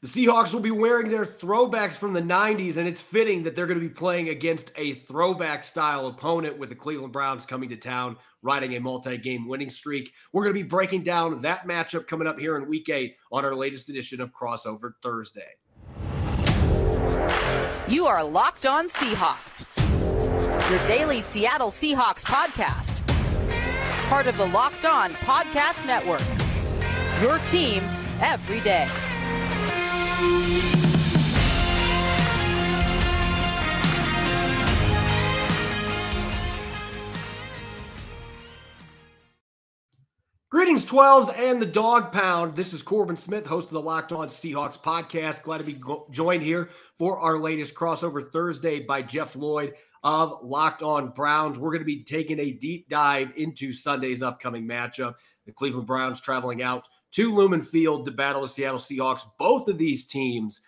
The Seahawks will be wearing their throwbacks from the 90s, and it's fitting that they're going to be playing against a throwback style opponent with the Cleveland Browns coming to town, riding a multi game winning streak. We're going to be breaking down that matchup coming up here in week eight on our latest edition of Crossover Thursday. You are Locked On Seahawks, your daily Seattle Seahawks podcast, part of the Locked On Podcast Network. Your team every day. Greetings, 12s and the Dog Pound. This is Corbin Smith, host of the Locked On Seahawks podcast. Glad to be go- joined here for our latest crossover Thursday by Jeff Lloyd of Locked On Browns. We're going to be taking a deep dive into Sunday's upcoming matchup. The Cleveland Browns traveling out to Lumen Field to battle the Seattle Seahawks. Both of these teams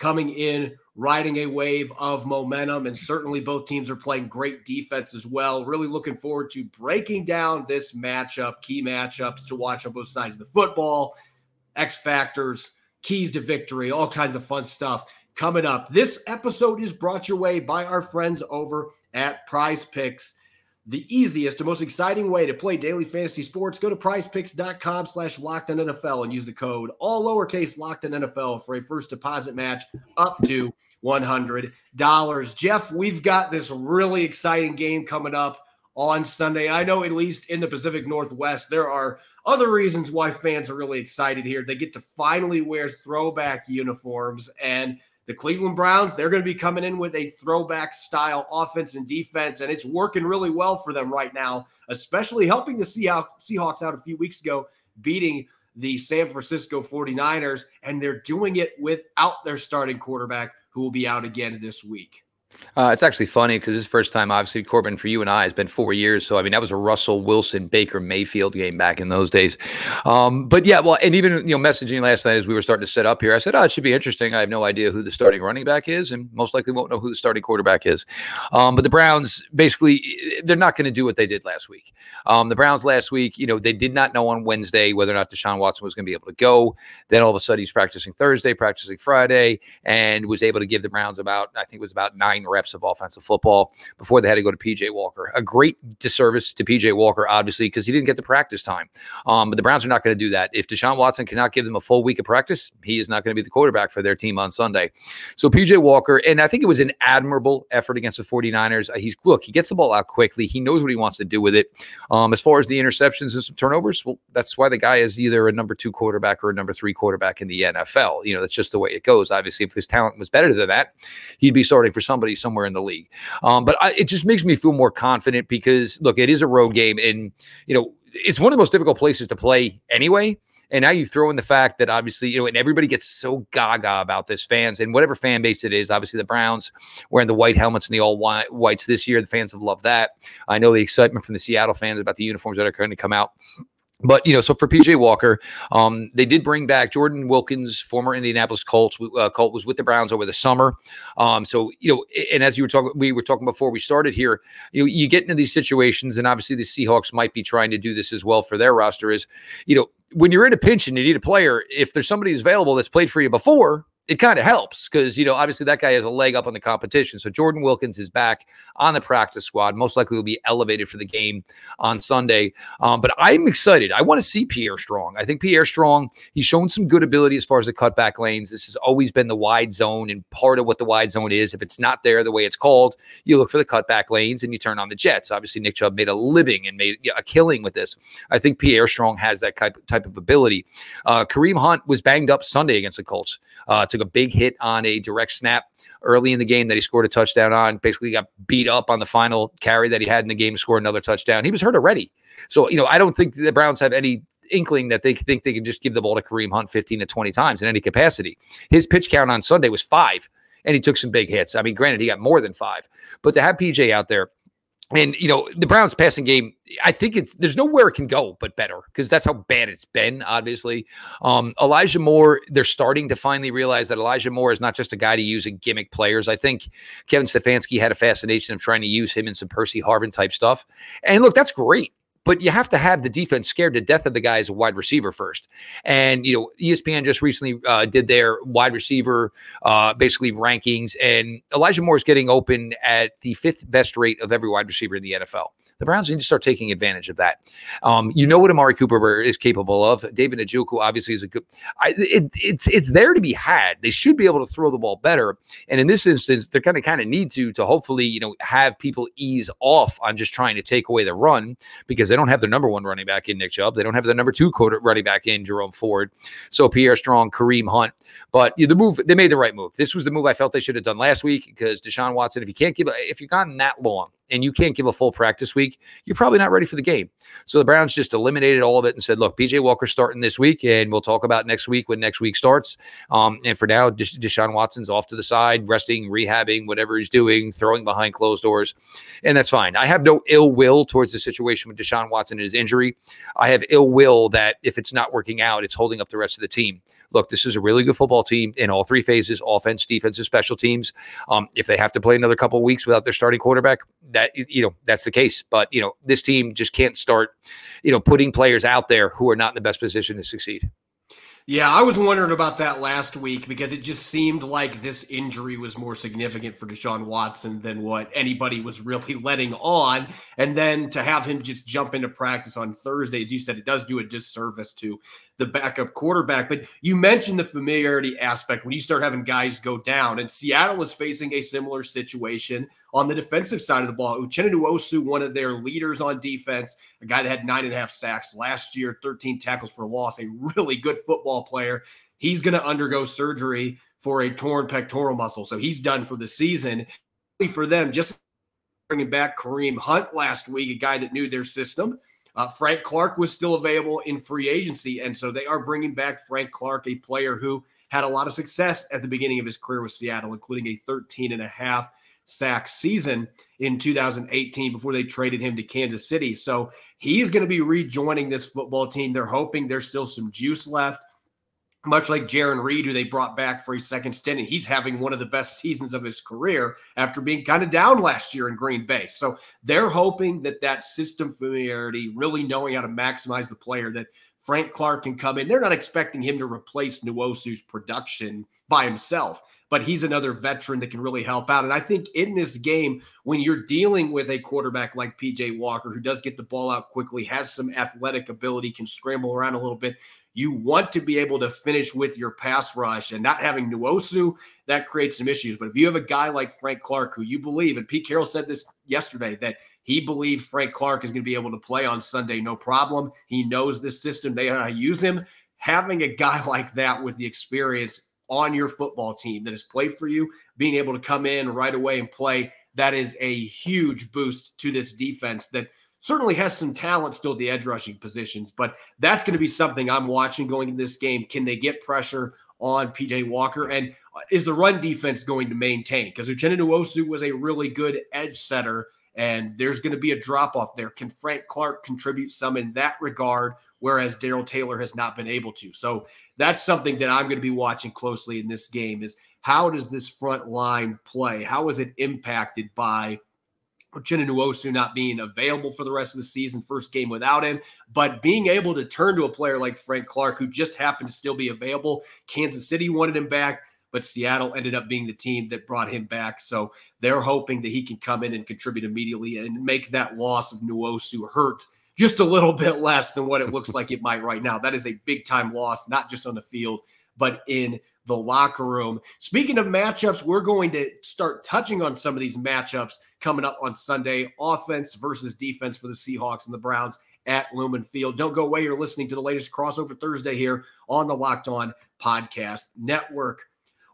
coming in, riding a wave of momentum. And certainly both teams are playing great defense as well. Really looking forward to breaking down this matchup, key matchups to watch on both sides of the football, X factors, keys to victory, all kinds of fun stuff coming up. This episode is brought your way by our friends over at Prize Picks the easiest and most exciting way to play daily fantasy sports. Go to prizepicks.com slash locked on NFL and use the code all lowercase locked on NFL for a first deposit match up to $100. Jeff, we've got this really exciting game coming up on Sunday. I know at least in the Pacific Northwest, there are other reasons why fans are really excited here. They get to finally wear throwback uniforms and the Cleveland Browns, they're going to be coming in with a throwback style offense and defense, and it's working really well for them right now, especially helping the Seahawks out a few weeks ago, beating the San Francisco 49ers, and they're doing it without their starting quarterback, who will be out again this week. Uh, it's actually funny because this first time, obviously, Corbin, for you and I, has been four years. So, I mean, that was a Russell Wilson, Baker Mayfield game back in those days. Um, but yeah, well, and even, you know, messaging last night as we were starting to set up here, I said, oh, it should be interesting. I have no idea who the starting running back is and most likely won't know who the starting quarterback is. Um, but the Browns, basically, they're not going to do what they did last week. Um, the Browns last week, you know, they did not know on Wednesday whether or not Deshaun Watson was going to be able to go. Then all of a sudden, he's practicing Thursday, practicing Friday, and was able to give the Browns about, I think it was about nine reps of offensive football before they had to go to PJ Walker. A great disservice to PJ Walker, obviously, because he didn't get the practice time. Um, but the Browns are not going to do that. If Deshaun Watson cannot give them a full week of practice, he is not going to be the quarterback for their team on Sunday. So PJ Walker, and I think it was an admirable effort against the 49ers. Uh, he's look, he gets the ball out quickly. He knows what he wants to do with it. Um, as far as the interceptions and some turnovers, well, that's why the guy is either a number two quarterback or a number three quarterback in the NFL. You know, that's just the way it goes. Obviously, if his talent was better than that, he'd be starting for somebody somewhere in the league. Um, but I, it just makes me feel more confident because look, it is a road game, and you know it's one of the most difficult places to play anyway. And now you throw in the fact that obviously, you know, and everybody gets so gaga about this fans and whatever fan base it is. Obviously, the Browns wearing the white helmets and the all white whites this year. The fans have loved that. I know the excitement from the Seattle fans about the uniforms that are going to come out. But you know, so for PJ Walker, um, they did bring back Jordan Wilkins, former Indianapolis Colts. Uh, Colt was with the Browns over the summer. Um, so you know, and as you were talking, we were talking before we started here. You know, you get into these situations, and obviously the Seahawks might be trying to do this as well for their roster. Is you know, when you're in a pinch and you need a player, if there's somebody who's available that's played for you before, it kind of helps because you know obviously that guy has a leg up on the competition. So Jordan Wilkins is back on the practice squad. Most likely will be elevated for the game on Sunday. Um, but I'm excited. I want to see Pierre Strong. I think Pierre Strong. He's shown some good ability as far as the cutback lanes. This has always been the wide zone, and part of what the wide zone is, if it's not there the way it's called, you look for the cutback lanes and you turn on the jets. Obviously, Nick Chubb made a living and made a killing with this. I think Pierre Strong has that type type of ability. Uh, Kareem Hunt was banged up Sunday against the Colts. Uh, took a big hit on a direct snap early in the game that he scored a touchdown on. Basically, got beat up on the final carry that he had in the game, scored another touchdown. He was hurt already. So, you know, I don't think the Browns have any inkling that they think they can just give the ball to Kareem Hunt 15 to 20 times in any capacity. His pitch count on Sunday was five, and he took some big hits. I mean, granted, he got more than five, but to have PJ out there, and you know the Browns passing game, I think it's there's nowhere it can go but better because that's how bad it's been. Obviously, um, Elijah Moore, they're starting to finally realize that Elijah Moore is not just a guy to use in gimmick players. I think Kevin Stefanski had a fascination of trying to use him in some Percy Harvin type stuff, and look, that's great but you have to have the defense scared to death of the guy as a wide receiver first. And you know, ESPN just recently uh, did their wide receiver uh, basically rankings, and Elijah Moore is getting open at the fifth best rate of every wide receiver in the NFL. The Browns need to start taking advantage of that. Um, you know what Amari Cooper is capable of. David Njoku obviously is a good. I, it, it's it's there to be had. They should be able to throw the ball better. And in this instance, they're going to kind of need to to hopefully you know have people ease off on just trying to take away the run because they don't have their number one running back in Nick Chubb. They don't have the number two quarter running back in Jerome Ford. So Pierre Strong, Kareem Hunt. But the move they made the right move. This was the move I felt they should have done last week because Deshaun Watson. If you can't give if you've gotten that long and you can't give a full practice week, you're probably not ready for the game. So the Browns just eliminated all of it and said, look, PJ Walker's starting this week, and we'll talk about next week when next week starts. Um, and for now, Desha- Deshaun Watson's off to the side, resting, rehabbing, whatever he's doing, throwing behind closed doors. And that's fine. I have no ill will towards the situation with Deshaun Watson and his injury. I have ill will that if it's not working out, it's holding up the rest of the team. Look, this is a really good football team in all three phases offense, defense, and special teams. Um, if they have to play another couple weeks without their starting quarterback, that you know that's the case. But you know this team just can't start, you know, putting players out there who are not in the best position to succeed. Yeah, I was wondering about that last week because it just seemed like this injury was more significant for Deshaun Watson than what anybody was really letting on. And then to have him just jump into practice on Thursday, as you said, it does do a disservice to the backup quarterback. But you mentioned the familiarity aspect when you start having guys go down, and Seattle is facing a similar situation on the defensive side of the ball. Uchenna Nwosu, one of their leaders on defense, a guy that had nine and a half sacks last year, 13 tackles for loss, a really good football player. He's going to undergo surgery for a torn pectoral muscle. So he's done for the season. For them, just bringing back Kareem Hunt last week, a guy that knew their system. Uh, Frank Clark was still available in free agency. And so they are bringing back Frank Clark, a player who had a lot of success at the beginning of his career with Seattle, including a 13 and a half sack season in 2018 before they traded him to Kansas City. So he's going to be rejoining this football team. They're hoping there's still some juice left much like Jarran Reed, who they brought back for a second stint, and he's having one of the best seasons of his career after being kind of down last year in Green Bay. So they're hoping that that system familiarity, really knowing how to maximize the player, that Frank Clark can come in. They're not expecting him to replace Nwosu's production by himself, but he's another veteran that can really help out. And I think in this game, when you're dealing with a quarterback like PJ Walker, who does get the ball out quickly, has some athletic ability, can scramble around a little bit, you want to be able to finish with your pass rush and not having Nwosu, that creates some issues. But if you have a guy like Frank Clark, who you believe, and Pete Carroll said this yesterday, that he believed Frank Clark is going to be able to play on Sunday, no problem. He knows this system, they know how to use him. Having a guy like that with the experience on your football team that has played for you, being able to come in right away and play, that is a huge boost to this defense that certainly has some talent still at the edge rushing positions, but that's going to be something I'm watching going into this game. Can they get pressure on PJ Walker? And uh, is the run defense going to maintain? Because Uchenna Nwosu was a really good edge setter, and there's going to be a drop off there. Can Frank Clark contribute some in that regard? Whereas Darrell Taylor has not been able to. So that's something that I'm going to be watching closely in this game is how does this front line play? How is it impacted by Nwosu not being available for the rest of the season, first game without him, but being able to turn to a player like Frank Clark, who just happened to still be available. Kansas City wanted him back, but Seattle ended up being the team that brought him back. So they're hoping that he can come in and contribute immediately and make that loss of Nwosu hurt just a little bit less than what it looks like it might right now. That is a big time loss, not just on the field, but in the locker room. Speaking of matchups, we're going to start touching on some of these matchups coming up on Sunday offense versus defense for the Seahawks and the Browns at Lumen Field. Don't go away. You're listening to the latest crossover Thursday here on the Locked On Podcast Network.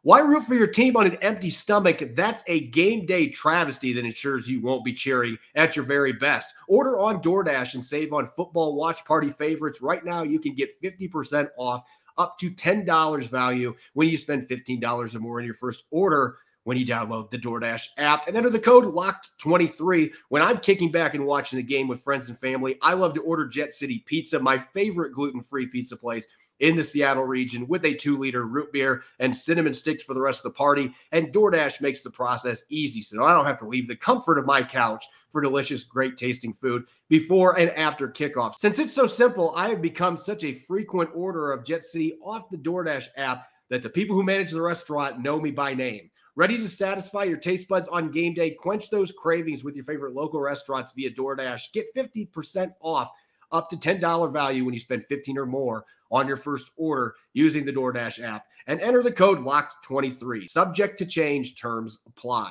Why root for your team on an empty stomach? That's a game day travesty that ensures you won't be cheering at your very best. Order on DoorDash and save on football watch party favorites. Right now, you can get 50% off up to $10 value when you spend $15 or more in your first order when you download the DoorDash app and enter the code LOCKED23. When I'm kicking back and watching the game with friends and family, I love to order Jet City Pizza, my favorite gluten free pizza place in the Seattle region, with a two liter root beer and cinnamon sticks for the rest of the party. And DoorDash makes the process easy so I don't have to leave the comfort of my couch for delicious, great tasting food before and after kickoff. Since it's so simple, I have become such a frequent order of Jet City off the DoorDash app that the people who manage the restaurant know me by name. Ready to satisfy your taste buds on game day? Quench those cravings with your favorite local restaurants via DoorDash. Get 50% off up to $10 value when you spend 15 or more on your first order using the DoorDash app and enter the code LOCKED23. Subject to change, terms apply.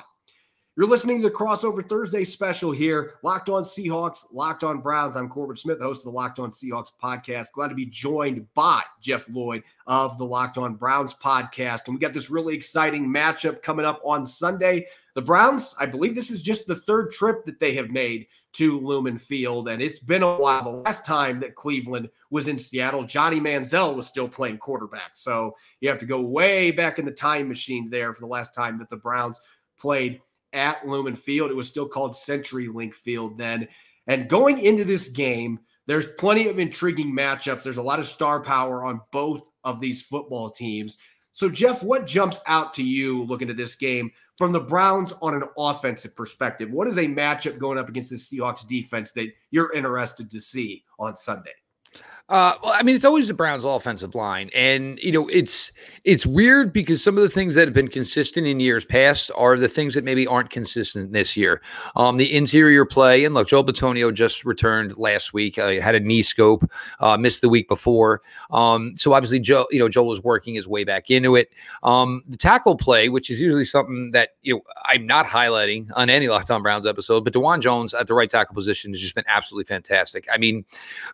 You're listening to the Crossover Thursday special here. Locked on Seahawks, Locked on Browns. I'm Corbin Smith, host of the Locked on Seahawks podcast. Glad to be joined by Jeff Lloyd of the Locked on Browns podcast. And we got this really exciting matchup coming up on Sunday. The Browns, I believe this is just the third trip that they have made to Lumen Field. And it's been a while. The last time that Cleveland was in Seattle, Johnny Manziel was still playing quarterback. So you have to go way back in the time machine there for the last time that the Browns played at Lumen Field. It was still called CenturyLink Field then. And going into this game, there's plenty of intriguing matchups. There's a lot of star power on both of these football teams. So, Jeff, what jumps out to you looking at this game from the Browns on an offensive perspective? What is a matchup going up against the Seahawks defense that you're interested to see on Sunday? Uh, well, I mean, it's always the Browns' offensive line, and you know, it's it's weird because some of the things that have been consistent in years past are the things that maybe aren't consistent this year. Um, the interior play, and look, Joel Bitonio just returned last week. Uh, had a knee scope, uh, missed the week before. Um, so obviously, Joe, you know, Joel was working his way back into it. Um, the tackle play, which is usually something that you know I'm not highlighting on any Locked On Browns episode, but Dawand Jones at the right tackle position has just been absolutely fantastic. I mean,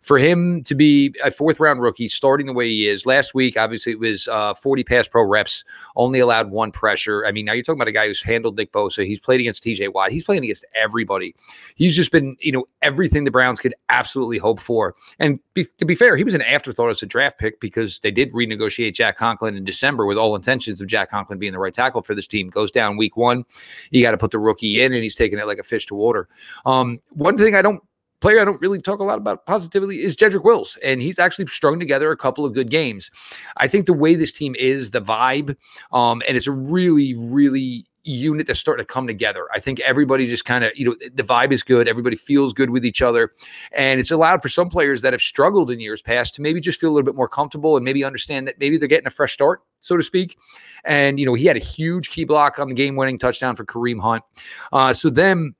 for him to be a fourth round rookie, starting the way he is. Last week, obviously, it was uh, 40 pass pro reps, only allowed one pressure. I mean, now you're talking about a guy who's handled Nick Bosa. He's played against TJ Watt. He's playing against everybody. He's just been, you know, everything the Browns could absolutely hope for. And be, to be fair, he was an afterthought as a draft pick because they did renegotiate Jack Conklin in December with all intentions of Jack Conklin being the right tackle for this team. Goes down week one. You got to put the rookie in, and he's taking it like a fish to water. Um, one thing I don't player I don't really talk a lot about positively is Jedrick Wills, and he's actually strung together a couple of good games. I think the way this team is, the vibe, um, and it's a really, really unit that's starting to come together. I think everybody just kind of, you know, the vibe is good. Everybody feels good with each other. And it's allowed for some players that have struggled in years past to maybe just feel a little bit more comfortable and maybe understand that maybe they're getting a fresh start, so to speak. And, you know, he had a huge key block on the game winning touchdown for Kareem Hunt. Uh, so then,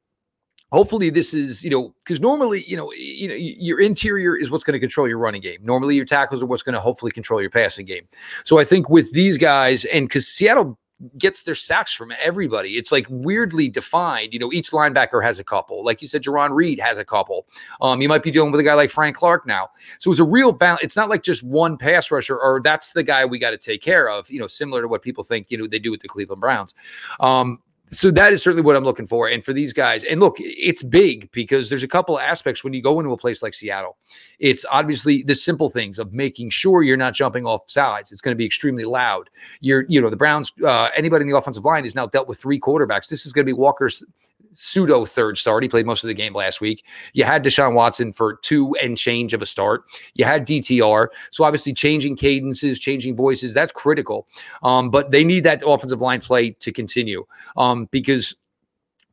hopefully this is you know because normally you know you know your interior is what's going to control your running game. Normally your tackles are what's going to hopefully control your passing game. So i think with these guys and because seattle gets their sacks from everybody it's like weirdly defined you know each linebacker has a couple. Like you said Jarran Reed has a couple. Um you might be dealing with a guy like Frank Clark now. So it's a real balance it's not like just one pass rusher or that's the guy we got to take care of you know similar to what people think you know they do with the Cleveland Browns. Um so that is certainly what I'm looking for. And for these guys, and look, it's big because there's a couple of aspects when you go into a place like Seattle. It's obviously the simple things of making sure you're not jumping off sides. It's going to be extremely loud. You're, you know, the Browns, uh, anybody in the offensive line has now dealt with three quarterbacks. This is going to be Walker's pseudo third start. He played most of the game last week. You had Deshaun Watson for two and change of a start. You had DTR. So obviously changing cadences, changing voices, that's critical. Um, but they need that offensive line play to continue um, because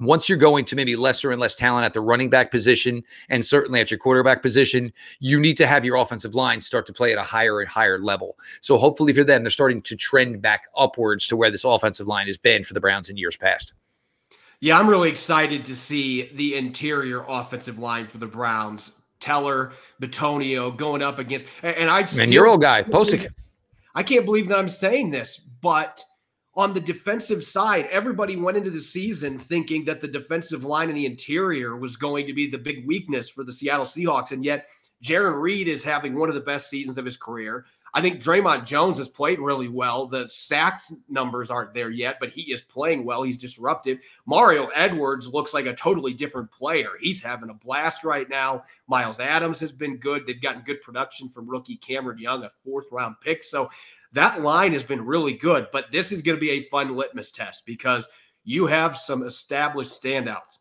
once you're going to maybe lesser and less talent at the running back position and certainly at your quarterback position, you need to have your offensive line start to play at a higher and higher level. So hopefully for them, they're starting to trend back upwards to where this offensive line has been for the Browns in years past. Yeah, I'm really excited to see the interior offensive line for the Browns. Teller, Bitonio going up against, and I. And your old guy, Pocic. I can't believe that I'm saying this, but on the defensive side, everybody went into the season thinking that the defensive line in the interior was going to be the big weakness for the Seattle Seahawks, and yet Jarran Reed is having one of the best seasons of his career. I think Dre'Mont Jones has played really well. The sacks numbers aren't there yet, but he is playing well. He's disruptive. Mario Edwards looks like a totally different player. He's having a blast right now. Myles Adams has been good. They've gotten good production from rookie Cameron Young, a fourth round pick. So that line has been really good. But this is going to be a fun litmus test because you have some established standouts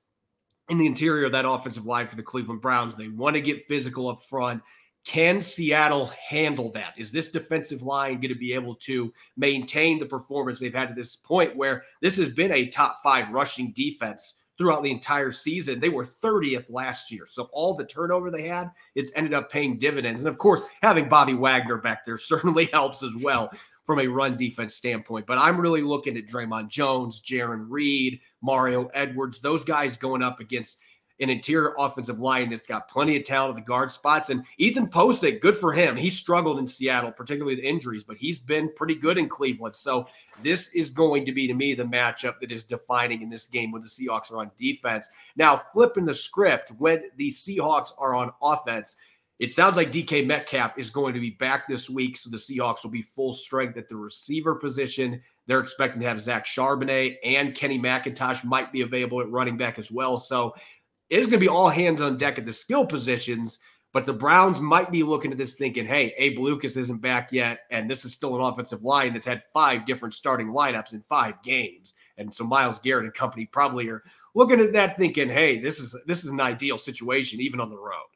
in the interior of that offensive line for the Cleveland Browns. They want to get physical up front. Can Seattle handle that? Is this defensive line going to be able to maintain the performance they've had to this point where this has been a top five rushing defense throughout the entire season? They were 30th last year. So all the turnover they had, it's ended up paying dividends. And of course, having Bobby Wagner back there certainly helps as well from a run defense standpoint. But I'm really looking at Dre'Mont Jones, Jarran Reed, Mario Edwards, those guys going up against an interior offensive line that's got plenty of talent at the guard spots. And Ethan Pocic, good for him. He struggled in Seattle, particularly with injuries, but he's been pretty good in Cleveland. So this is going to be, to me, the matchup that is defining in this game when the Seahawks are on defense. Now, flipping the script, when the Seahawks are on offense, it sounds like DK Metcalf is going to be back this week, so the Seahawks will be full strength at the receiver position. They're expecting to have Zach Charbonnet and Kenny McIntosh might be available at running back as well. So it is going to be all hands on deck at the skill positions. But the Browns might be looking at this thinking, hey, Abe Lucas isn't back yet. And this is still an offensive line that's had five different starting lineups in five games. And so Myles Garrett and company probably are looking at that thinking, hey, this is this is an ideal situation, even on the road.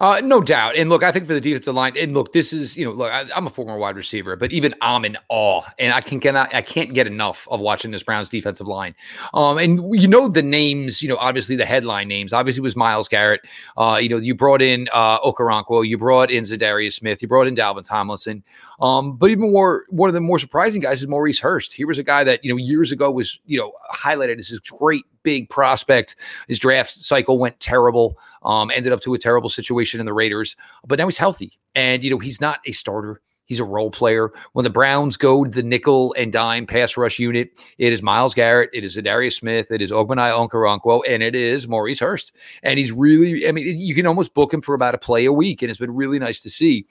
Uh, no doubt. And look, I think for the defensive line, and look, this is, you know, look, I, am a former wide receiver, but even I'm in awe. And I can cannot I can't get enough of watching this Browns defensive line. Um, and you know the names, you know, obviously the headline names. Obviously was Myles Garrett. Uh, you know, you brought in uh Okoronkwo, you brought in Za'Darius Smith, you brought in Dalvin Tomlinson. Um, but even more, one of the more surprising guys is Maurice Hurst. He was a guy that, you know, years ago was, you know, highlighted as this great big prospect. His draft cycle went terrible. Um, ended up to a terrible situation in the Raiders, but now he's healthy, and you know he's not a starter. He's a role player. When the Browns go to the nickel and dime pass rush unit, it is Myles Garrett, it is Za'Darius Smith, it is Ogbonnia Okoronkwo, and it is Maurice Hurst. And he's really, I mean, you can almost book him for about a play a week, and it's been really nice to see.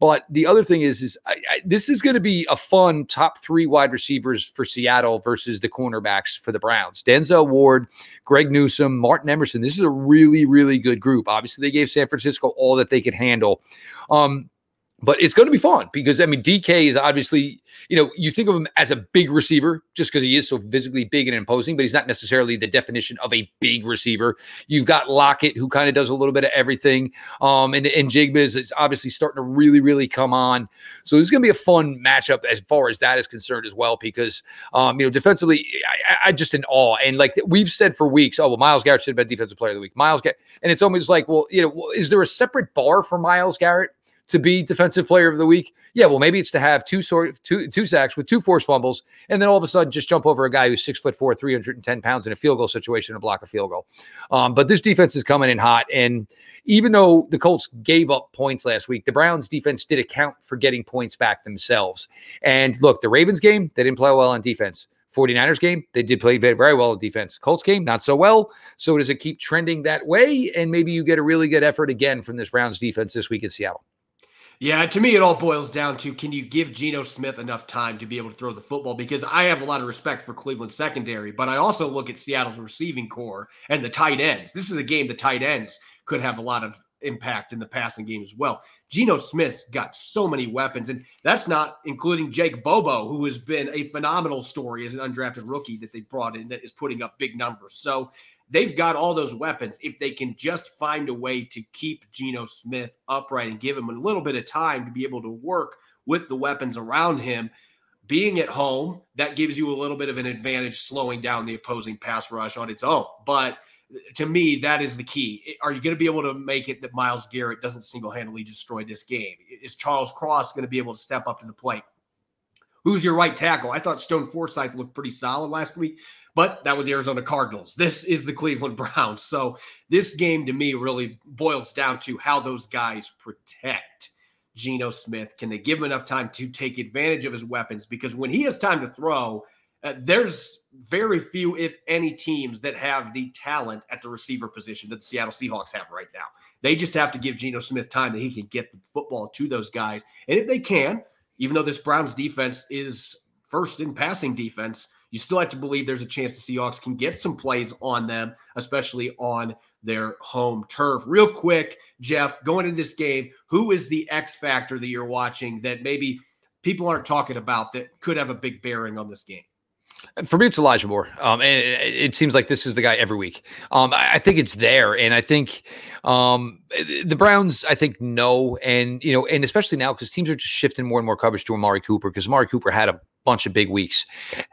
But the other thing is, is I, I, this is going to be a fun top three wide receivers for Seattle versus the cornerbacks for the Browns. Denzel Ward, Greg Newsome, Martin Emerson. This is a really, really good group. Obviously, they gave San Francisco all that they could handle. Um, but it's going to be fun because I mean DK is obviously you know you think of him as a big receiver just because he is so physically big and imposing, but he's not necessarily the definition of a big receiver. You've got Lockett who kind of does a little bit of everything, um, and and Njigba is, is obviously starting to really really come on. So it's going to be a fun matchup as far as that is concerned as well because um, you know defensively I, I just in awe and like we've said for weeks, oh well Myles Garrett should have been defensive player of the week. Myles Garrett, and it's almost like well you know is there a separate bar for Myles Garrett? To be defensive player of the week? Yeah, well, maybe it's to have two sort two two sacks with two forced fumbles, and then all of a sudden just jump over a guy who's six foot four, three hundred and ten pounds in a field goal situation and block a field goal. Um, but this defense is coming in hot, and even though the Colts gave up points last week, the Browns defense did account for getting points back themselves. And look, the Ravens game they didn't play well on defense. 49ers game, they did play very, very well on defense. Colts game, not so well. So does it keep trending that way? And maybe you get a really good effort again from this Browns defense this week in Seattle. Yeah, to me, it all boils down to can you give Geno Smith enough time to be able to throw the football? Because I have a lot of respect for Cleveland secondary, but I also look at Seattle's receiving corps and the tight ends. This is a game the tight ends could have a lot of impact in the passing game as well. Geno Smith's got so many weapons, and that's not including Jake Bobo, who has been a phenomenal story as an undrafted rookie that they brought in that is putting up big numbers. So they've got all those weapons. If they can just find a way to keep Geno Smith upright and give him a little bit of time to be able to work with the weapons around him, being at home, that gives you a little bit of an advantage slowing down the opposing pass rush on its own. But to me, that is the key. Are you going to be able to make it that Myles Garrett doesn't single handedly destroy this game? Is Charles Cross going to be able to step up to the plate? Who's your right tackle? I thought Stone Forsythe looked pretty solid last week but that was the Arizona Cardinals. This is the Cleveland Browns. So this game to me really boils down to how those guys protect Geno Smith. Can they give him enough time to take advantage of his weapons? Because when he has time to throw, uh, there's very few, if any, teams that have the talent at the receiver position that the Seattle Seahawks have right now. They just have to give Geno Smith time that he can get the football to those guys. And if they can, even though this Browns defense is first in passing defense, you still have to believe there's a chance the Seahawks can get some plays on them, especially on their home turf. Real quick, Jeff, going into this game, who is the X factor that you're watching that maybe people aren't talking about that could have a big bearing on this game? For me, it's Elijah Moore. Um, and it, it, seems like this is the guy every week. Um, I, I, think it's there. And I think um, the Browns, I think, know. And, you know, and especially now because teams are just shifting more and more coverage to Amari Cooper because Amari Cooper had a bunch of big weeks.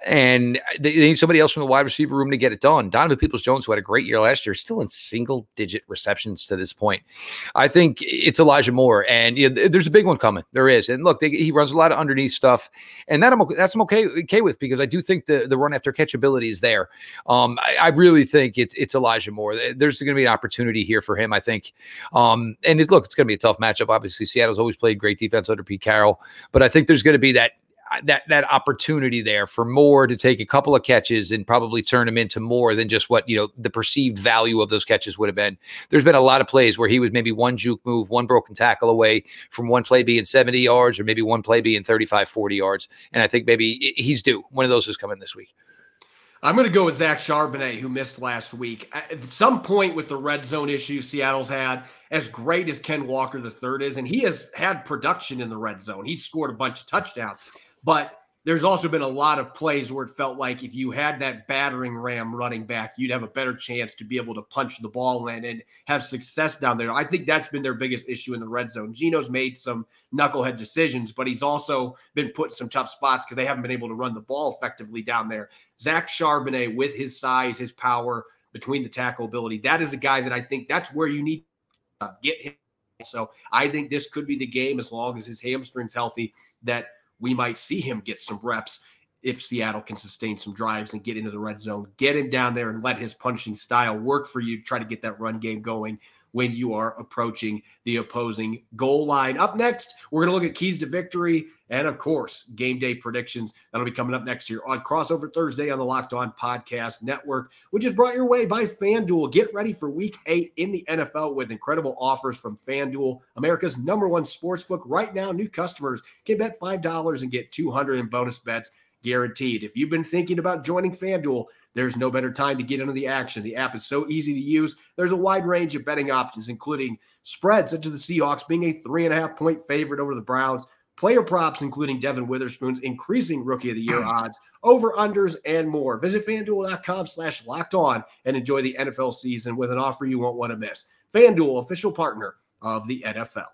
And they, need somebody else from the wide receiver room to get it done. Donovan Peoples Jones, who had a great year last year, still in single digit receptions to this point. I think it's Elijah Moore. And you know, there's a big one coming. There is. And look, they, he runs a lot of underneath stuff. And that I'm, that's I'm okay, okay with because I do think the, the run after catchability is there. Um, I, I really think it's it's Elijah Moore. There's going to be an opportunity here for him, I think. Um, and it, look, it's going to be a tough matchup. Obviously, Seattle's always played great defense under Pete Carroll, but I think there's going to be that that that opportunity there for Moore to take a couple of catches and probably turn them into more than just what you know the perceived value of those catches would have been. There's been a lot of plays where he was maybe one juke move, one broken tackle away from one play being 70 yards or maybe one play being 35, 40 yards. And I think maybe he's due. One of those is coming this week. I'm going to go with Zach Charbonnet, who missed last week. At some point with the red zone issue Seattle's had, as great as Ken Walker third is, and he has had production in the red zone. He's scored a bunch of touchdowns. But there's also been a lot of plays where it felt like if you had that battering ram running back, you'd have a better chance to be able to punch the ball in and have success down there. I think that's been their biggest issue in the red zone. Geno's made some knucklehead decisions, but he's also been put in some tough spots because they haven't been able to run the ball effectively down there. Zach Charbonnet, with his size, his power between the tackle ability, that is a guy that I think that's where you need to get him. So I think this could be the game as long as his hamstring's healthy that we might see him get some reps if Seattle can sustain some drives and get into the red zone. Get him down there and let his punching style work for you. Try to get that run game going when you are approaching the opposing goal line. Up next, we're going to look at keys to victory and, of course, game day predictions. That'll be coming up next year on Crossover Thursday on the Locked On Podcast Network, which is brought your way by FanDuel. Get ready for week eight in the NFL with incredible offers from FanDuel, America's number one sports book. Right now, new customers can bet $5 and get 200 in bonus bets guaranteed. If you've been thinking about joining FanDuel, there's no better time to get into the action. The app is so easy to use. There's a wide range of betting options, including spreads such as the Seahawks being a three and a half point favorite over the Browns, player props, including Devon Witherspoon's increasing rookie of the year mm. odds, over unders, and more. Visit fanduel.com slash locked on and enjoy the NFL season with an offer you won't want to miss. FanDuel, official partner of the NFL.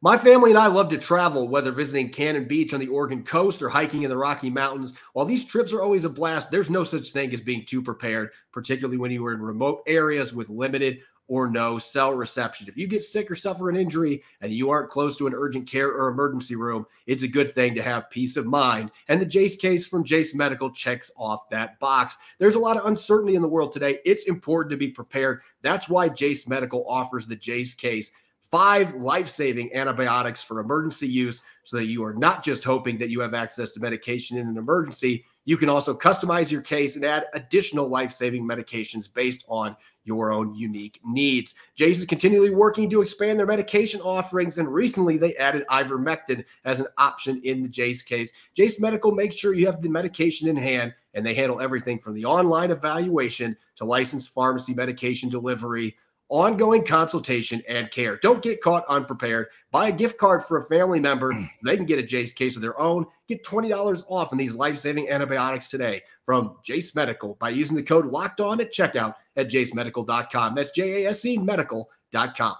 My family and I love to travel, whether visiting Cannon Beach on the Oregon coast or hiking in the Rocky Mountains. While these trips are always a blast, there's no such thing as being too prepared, particularly when you are in remote areas with limited or no cell reception. If you get sick or suffer an injury and you aren't close to an urgent care or emergency room, it's a good thing to have peace of mind. And the Jase case from Jase Medical checks off that box. There's a lot of uncertainty in the world today. It's important to be prepared. That's why Jase Medical offers the Jase case five life saving antibiotics for emergency use so that you are not just hoping that you have access to medication in an emergency. You can also customize your case and add additional life saving medications based on your own unique needs. Jase is continually working to expand their medication offerings, and recently they added ivermectin as an option in the Jase case. Jase Medical makes sure you have the medication in hand, and they handle everything from the online evaluation to licensed pharmacy medication delivery ongoing consultation and care. Don't get caught unprepared. Buy a gift card for a family member. Mm. They can get a Jase case of their own. Get $20 off on these life-saving antibiotics today from Jase Medical by using the code locked on at checkout at jasemedical.com. That's J-A-S-E medical.com.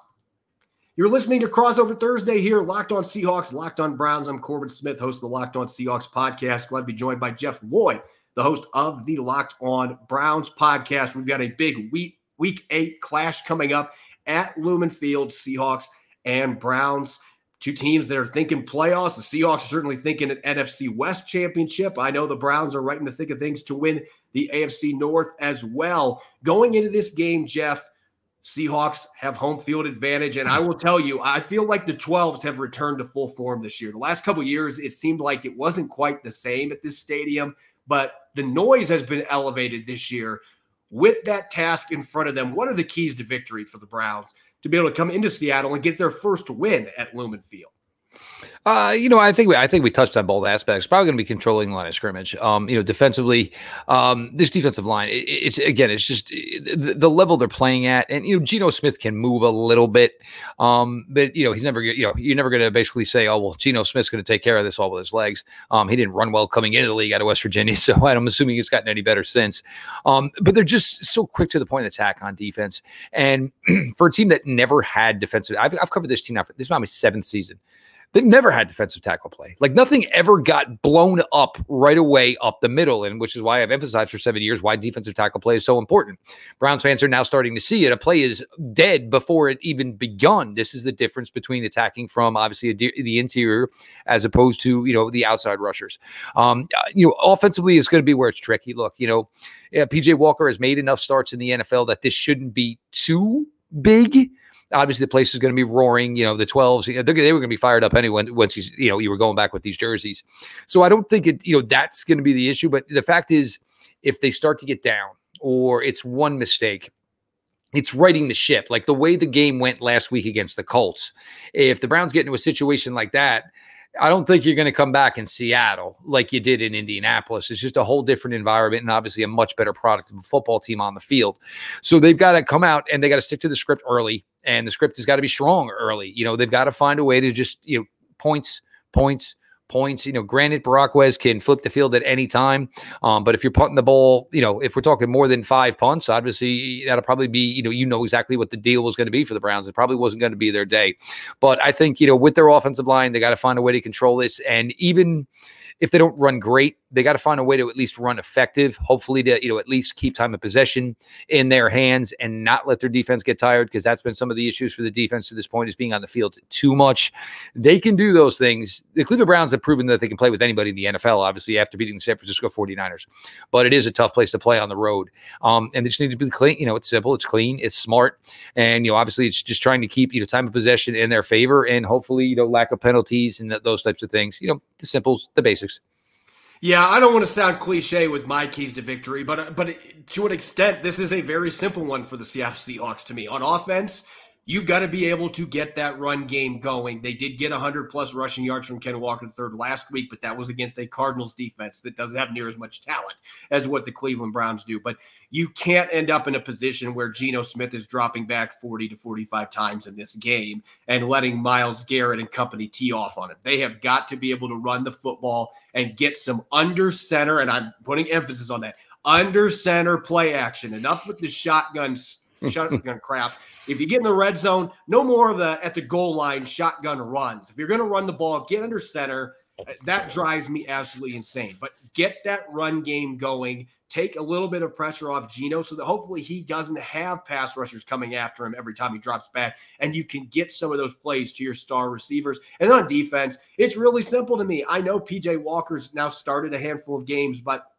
You're listening to Crossover Thursday here, Locked On Seahawks, Locked On Browns. I'm Corbin Smith, host of the Locked On Seahawks podcast. Glad to be joined by Jeff Lloyd, the host of the Locked On Browns podcast. We've got a big week week eight clash coming up at Lumen Field, Seahawks and Browns. Two teams that are thinking playoffs. The Seahawks are certainly thinking an NFC West championship. I know the Browns are right in the thick of things to win the AFC North as well. Going into this game, Jeff, Seahawks have home field advantage. And I will tell you, I feel like the 12s have returned to full form this year. The last couple years, it seemed like it wasn't quite the same at this stadium, but the noise has been elevated this year with that task in front of them, what are the keys to victory for the Browns to be able to come into Seattle and get their first win at Lumen Field? Uh, you know, I think we, I think we touched on both aspects. Probably going to be controlling the line of scrimmage. Um, you know, defensively, um, this defensive line, it, it's again, it's just the, the, level they're playing at, and you know, Geno Smith can move a little bit, um, but you know, he's never, you know, you're never going to basically say, oh well, Geno Smith's going to take care of this all with his legs. Um, he didn't run well coming into the league out of West Virginia, so I'm assuming he's gotten any better since. Um, but they're just so quick to the point of attack on defense, and for a team that never had defensive, I've, I've covered this team now. For, this is my seventh season. They've never had defensive tackle play. Like nothing ever got blown up right away up the middle, and which is why I've emphasized for seven years why defensive tackle play is so important. Browns fans are now starting to see it. A play is dead before it even begun. This is the difference between attacking from obviously the interior as opposed to you know the outside rushers. Um, uh, you know, offensively it's going to be where it's tricky. Look, you know, yeah, PJ Walker has made enough starts in the NFL that this shouldn't be too big obviously the place is going to be roaring. You know, the 12s, you know, they were going to be fired up anyway once you, you know, you were going back with these jerseys. So I don't think it, you know, that's going to be the issue. But the fact is, if they start to get down or it's one mistake, it's righting the ship. Like the way the game went last week against the Colts. If the Browns get into a situation like that, I don't think you're going to come back in Seattle like you did in Indianapolis. It's just a whole different environment and obviously a much better product of a football team on the field. So they've got to come out and they got to stick to the script early, and the script has got to be strong early. You know, they've got to find a way to just, you know, points, points, points. You know, granted, Bojorquez can flip the field at any time. Um, but if you're punting the ball, you know, if we're talking more than five punts, obviously that'll probably be, you know, you know exactly what the deal was going to be for the Browns. It probably wasn't going to be their day. But I think, you know, with their offensive line, they got to find a way to control this. And even if they don't run great, they got to find a way to at least run effective. Hopefully, to you know at least keep time of possession in their hands and not let their defense get tired because that's been some of the issues for the defense to this point is being on the field too much. They can do those things. The Cleveland Browns have proven that they can play with anybody in the NFL. Obviously, after beating the San Francisco 49ers, but it is a tough place to play on the road. Um, and they just need to be clean. You know, it's simple, it's clean, it's smart, and you know, obviously, it's just trying to keep you know time of possession in their favor and hopefully you know lack of penalties and those types of things. You know, the simples, the basics. Yeah, I don't want to sound cliche with my keys to victory, but uh, but to an extent, this is a very simple one for the Seattle Seahawks to me. On offense, you've got to be able to get that run game going. They did get 100 plus rushing yards from Ken Walker third last week, but that was against a Cardinals defense that doesn't have near as much talent as what the Cleveland Browns do. But you can't end up in a position where Geno Smith is dropping back 40 to 45 times in this game and letting Myles Garrett and company tee off on it. They have got to be able to run the football and get some under center, and I'm putting emphasis on that under center play action. Enough with the shotgun shotgun crap if you get in the red zone, no more of the at the goal line shotgun runs. If you're going to run the ball, get under center. That drives me absolutely insane. But get that run game going. Take a little bit of pressure off Geno so that hopefully he doesn't have pass rushers coming after him every time he drops back. And you can get some of those plays to your star receivers. And on defense, it's really simple to me. I know PJ Walker's now started a handful of games, but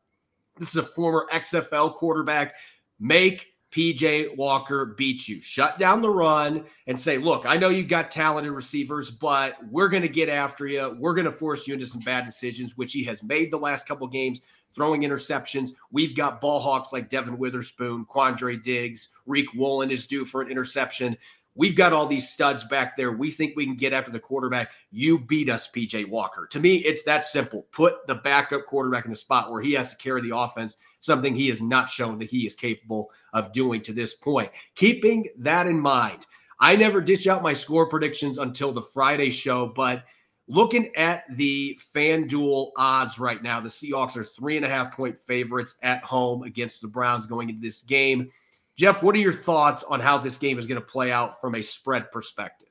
this is a former XFL quarterback. Make PJ Walker beat you. Shut down the run and say, look, I know you've got talented receivers, but we're going to get after you. We're going to force you into some bad decisions, which he has made the last couple games, throwing interceptions. We've got ball hawks like Devon Witherspoon, Quandre Diggs, Riq Woolen is due for an interception. We've got all these studs back there. We think we can get after the quarterback. You beat us, PJ Walker. To me, it's that simple. Put the backup quarterback in the spot where he has to carry the offense something he has not shown that he is capable of doing to this point. Keeping that in mind, I never dish out my score predictions until the Friday show, but looking at the FanDuel odds right now, the Seahawks are three and a half point favorites at home against the Browns going into this game. Jeff, what are your thoughts on how this game is going to play out from a spread perspective?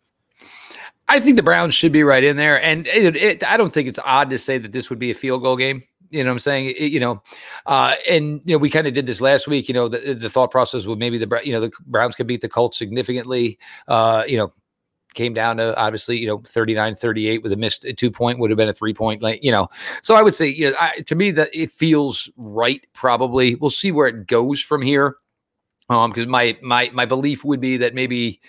I think the Browns should be right in there. And it, it, I don't think it's odd to say that this would be a field goal game. You know what I'm saying? It, you know, uh, and you know we kind of did this last week. You know, the, the thought process would maybe the you know the Browns could beat the Colts significantly. Uh, you know, came down to obviously you know 39 38 with a missed two point would have been a three point like you know so i would say you know, I, to me that it feels right probably we'll see where it goes from here um because my my my belief would be that maybe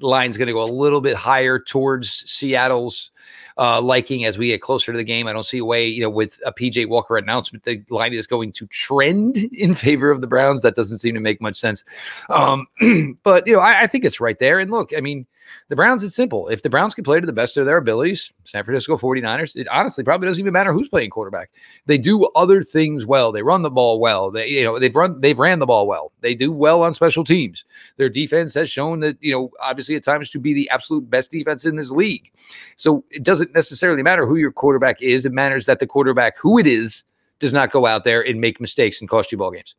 line's going to go a little bit higher towards seattle's uh, liking as we get closer to the game. I don't see a way, you know, with a PJ Walker announcement, the line is going to trend in favor of the Browns. That doesn't seem to make much sense. Um, but you know, I, I, think it's right there. And look, I mean, The Browns, it's simple. If the Browns can play to the best of their abilities, San Francisco 49ers, it honestly probably doesn't even matter who's playing quarterback. They do other things well. They run the ball well. They, you know, they've run, they've ran the ball well. They do well on special teams. Their defense has shown that, you know, obviously at times to be the absolute best defense in this league. So it doesn't necessarily matter who your quarterback is. It matters that the quarterback, who it is, does not go out there and make mistakes and cost you ball games.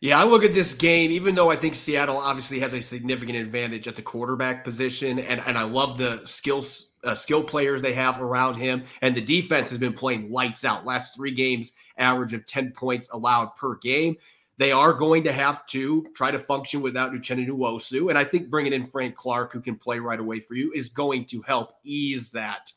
Yeah, I look at this game, even though I think Seattle obviously has a significant advantage at the quarterback position, and, and I love the skills uh, skill players they have around him, and the defense has been playing lights out. Last three games, average of 10 points allowed per game. They are going to have to try to function without Uchenna Nwosu, and I think bringing in Frank Clark, who can play right away for you, is going to help ease that,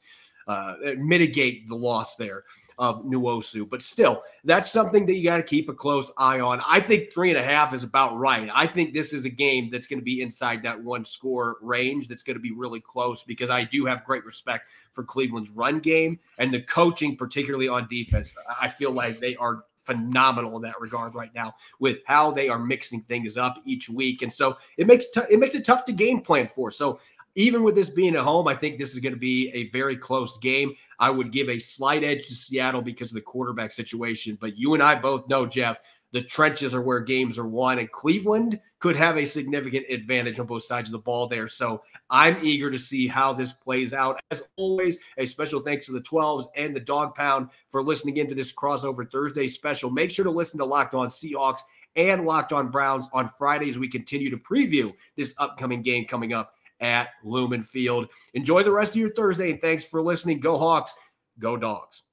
uh, mitigate the loss there of Nwosu. But still, that's something that you got to keep a close eye on. I think three and a half is about right. I think this is a game that's going to be inside that one score range that's going to be really close because I do have great respect for Cleveland's run game and the coaching, particularly on defense. I feel like they are phenomenal in that regard right now with how they are mixing things up each week and so it makes t- it makes it tough to game plan for so even with this being at home, I think this is going to be a very close game. I would give a slight edge to Seattle because of the quarterback situation. But you and I both know, Jeff, the trenches are where games are won, and Cleveland could have a significant advantage on both sides of the ball there. So I'm eager to see how this plays out. As always, a special thanks to the 12s and the Dog Pound for listening into this crossover Thursday special. Make sure to listen to Locked On Seahawks and Locked On Browns on Fridays. As we continue to preview this upcoming game coming up at Lumen Field. Enjoy the rest of your Thursday, and thanks for listening. Go Hawks, go Dogs.